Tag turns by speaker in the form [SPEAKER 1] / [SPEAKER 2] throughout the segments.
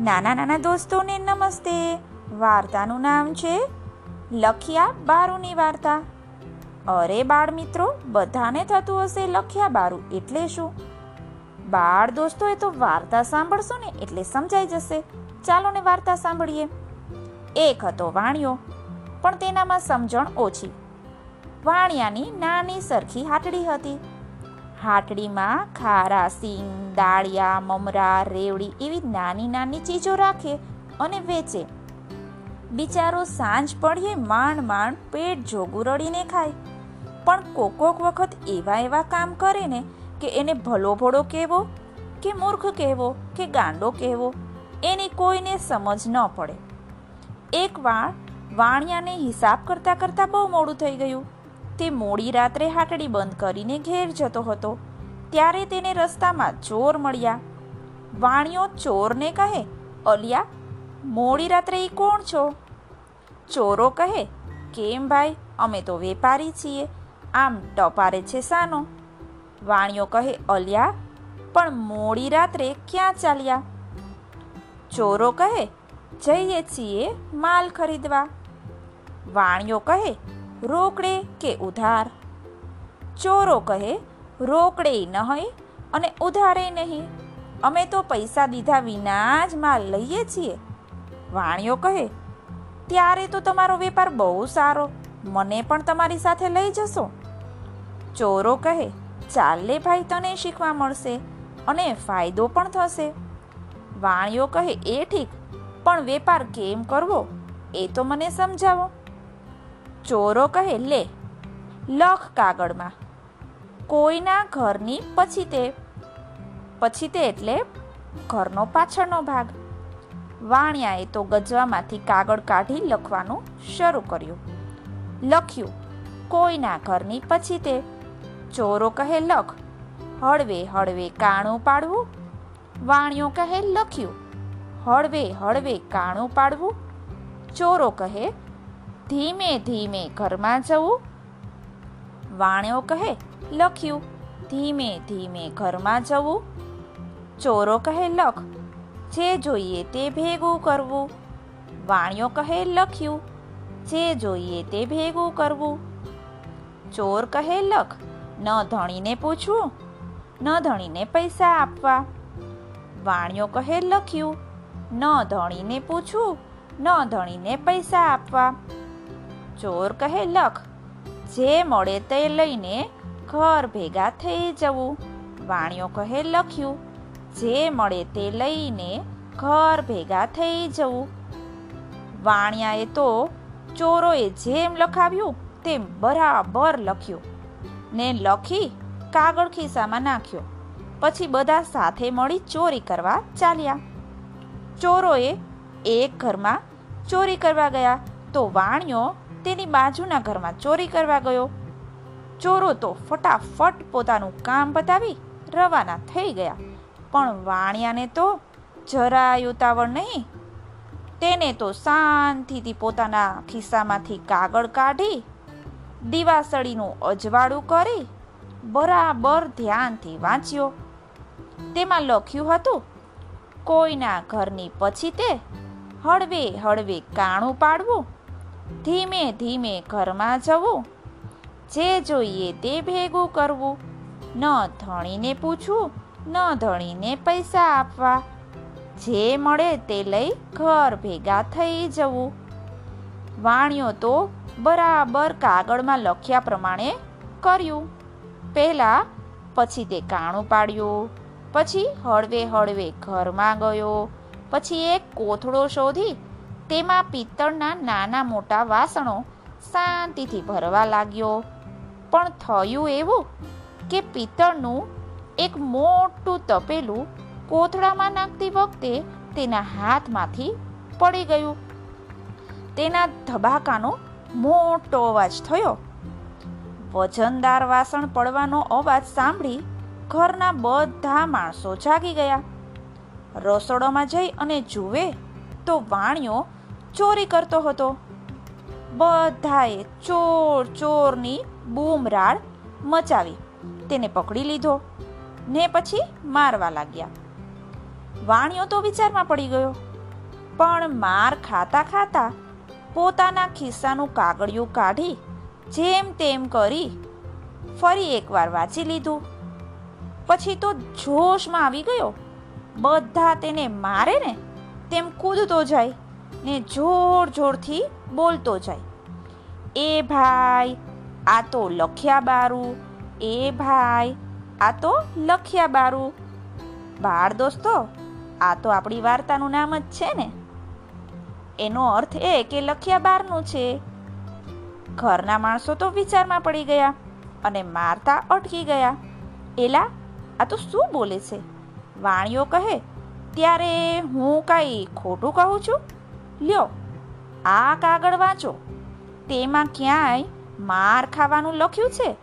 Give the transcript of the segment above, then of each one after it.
[SPEAKER 1] નાના નાના દોસ્તોને નમસ્તે. વાર્તાનું નામ છે લખિયા બારુની વાર્તા. અરે બાળ મિત્રો, બધાને થતું હશે લખ્યા બારુ એટલે શું? બાળ દોસ્તો એ તો વાર્તા સાંભળશો ને એટલે સમજાઈ જશે. ચાલો ને વાર્તા સાંભળીએ. એક હતો વાણિયો, પણ તેનામાં સમજણ ઓછી. વાણિયાની નાની સરખી હાટડી હતી. હાટડીમાં ખારા સિંગ દાળિયા મમરા, રેવડી એવી નાની નાની ચીજો રાખે અને વેચે. બિચારો સાંજ પડીએ માંડ માંડ પેટ જોગું રડીને ખાય. પણ કોક કોક વખત એવા એવા કામ કરે ને કે એને ભલો ભોળો કહેવો, કે મૂર્ખ કહેવો, કે ગાંડો કહેવો, એની કોઈને સમજ ન પડે. એક વાર વાણિયાને હિસાબ કરતાં કરતાં બહુ મોડું થઈ ગયું. તે મોડી રાત્રે હાટડી બંધ કરીને ઘેર જતો હતો. ત્યારે તેને રસ્તામાં ચોર મળ્યા. વાણિયો ચોરને કહે, અલિયા, મોડી રાત્રે એ કોણ છો? ચોરો કહે, કેમ ભાઈ, અમે તો વેપારી છીએ, આમ ટપારે છે સાનો. વાણિયો કહે, અલિયા, પણ મોડી રાત્રે ક્યાં ચાલ્યા? ચોરો કહે, જઈએ છીએ માલ ખરીદવા. વાણિયો કહે રોકડે કે ઉધાર? ચોરો કહે, રોકડે નહીં અને ઉધારે નહીં. અમે તો પૈસા દીધા વિના જ માલ લઈએ છીએ. વાણિયો કહે, ત્યારે તો તમારો વેપાર બહુ સારો. મને પણ તમારી સાથે લઈ જશો. ચોરો કહે, ચાલે ભાઈ તને શીખવા મળશે અને ફાયદો પણ થશે. વાણિયો કહે, એ ઠીક, પણ વેપાર કેમ કરવો? એ તો મને સમજાવો. ચોરો કહે, લે, લખ કાગળમાં. કોઈના ઘરની પછી તે પછી તે એટલે ઘરનો પાછળનો ભાગ. વાણિયાએ તો ગજવામાંથી કાગળ કાઢી લખવાનું શરૂ કર્યું. લખ્યું, કોઈના ઘરની પછી તે ચોરો કહે, લખ. હળવે હળવે કાણું પાડવું. વાણિયો કહે, લખ્યું. હળવે હળવે કાણું પાડવું. ચોરો કહે ધીમે ધીમે ઘરમાં જવું. વાણ્યો કહે, લખ્યું. ધીમે ધીમે ઘરમાં જવું. ચોરો કહે, લખ. જે જોઈએ તે ભેગું કરવું. વાણિયો કહે, લખ્યું. જે જોઈએ તે ભેગું કરવું. ચોર કહે, લખ. ન ધણીને પૂછવું. ન ધણીને પૈસા આપવા. વાણિયો કહે, લખ્યું. ન ધણીને પૂછવું. ન ધણીને પૈસા આપવા. ચોર કહે, લખ, જે મળે તે લઈને ઘર ભેગા થઈ જવું. વાણિયો કહે, લખ્યું, જે મળે તે લઈને ઘર ભેગા થઈ જવું. વાણિયાએ તો ચોરોએ જેમ લખાવ્યું, તેમ બરાબર લખ્યું. ને લખી કાગળ ખિસ્સામાં નાખ્યો. પછી બધા સાથે મળી ચોરી કરવા ચાલ્યા. ચોરોએ એક ઘરમાં ચોરી કરવા ગયા. તો વાણિયો તેની બાજુના ઘરમાં ચોરી કરવા ગયો. ચોરો તો ફટાફટ પોતાનું કામ બતાવી રવાના થઈ ગયા. પણ વાણિયાને તો જરાય ઉતાવળ નહીં. તેને તો શાંતિથી પોતાના ખિસ્સામાંથી કાગળ કાઢી, દીવાસળીનું અજવાળું કરી બરાબર ધ્યાનથી વાંચ્યો. તેમાં લખ્યું હતું, કોઈના ઘરની પછી તે હળવે હળવે કાણું પાડવું ધીમે ધીમે ઘરમાં જવું. જે જોઈએ તે ભેગું કરવું. ન ધણીને પૂછવું, ન ધણીને પૈસા આપવા. જે મળે તે લઈ ઘર ભેગા થઈ જવું. વાણિયો તો બરાબર કાગળમાં લખ્યા પ્રમાણે કર્યું. પહેલાં પછી તે કાણું પાડ્યું, પછી હળવે હળવે ઘરમાં ગયો, પછી એક કોથળો શોધી તેમાં પિત્તળના નાના મોટા વાસણો શાંતિથી ભરવા લાગ્યો. પણ થયું એવું કે પિત્તળનું એક મોટું તપેલું કોથળામાં નાખતી વખતે તેના હાથમાંથી પડી ગયું. તેના ધબાકાનો મોટો અવાજ થયો. વજનદાર વાસણ પડવાનો અવાજ સાંભળી ઘરના બધા માણસો જાગી ગયા. રસોડામાં જઈ અને જુએ તો વાણિયો ચોરી કરતો હતો. બધાએ ચોર ચોરની બૂમરાળ મચાવી, તેને પકડી લીધો ને પછી મારવા લાગ્યા. વાણિયો તો વિચારમાં પડી ગયો, પણ માર ખાતા ખાતા પોતાના ખિસ્સાનું કાગળિયું કાઢી જેમ તેમ કરી ફરી એકવાર વાંચી લીધું. પછી તો જોશમાં આવી ગયો, બધા તેને મારે ને તેમ કૂદતો જાય. ને જોર જોરથી બોલતો જાય. એ ભાઈ, આ તો લખ્યા બારું. એ ભાઈ, આ તો લખ્યા બારું. બાળ દોસ્તો, આ તો આપણી વાર્તાનું નામ જ છે ને. એનો અર્થ એ કે લખ્યા બારનું છે. ઘરના માણસો તો વિચારમાં પડી ગયા અને મારતા અટકી ગયા. એલા, આ તો શું બોલે છે? વાણીઓ કહે, ત્યારે હું કાંઈ ખોટું કહું છું? લ્યો, આ કાગળ વાંચો. તેમાં ક્યાંય માર ખાવાનું લખ્યું છે?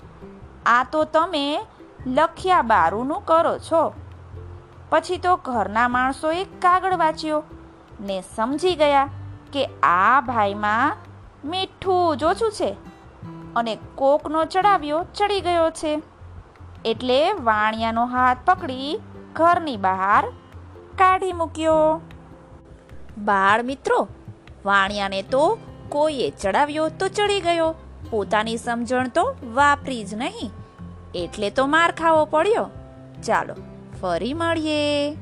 [SPEAKER 1] આ તો તમે લખ્યા બારુનું કરો છો. પછી તો ઘરના માણસોએ કાગળ વાંચ્યો ને સમજી ગયા કે આ ભાઈમાં મીઠું જ ઓછું છે અને કોકનો ચડાવ્યો ચડી ગયો છે. એટલે વાણિયાનો હાથ પકડી ઘરની બહાર કાઢી મૂક્યો. બાળ મિત્રો, વાણિયાને તો કોઈએ ચડાવ્યો તો ચડી ગયો. પોતાની સમજણ તો વાપરી જ નહીં. એટલે તો માર ખાવો પડ્યો. ચાલો, ફરી મળીએ.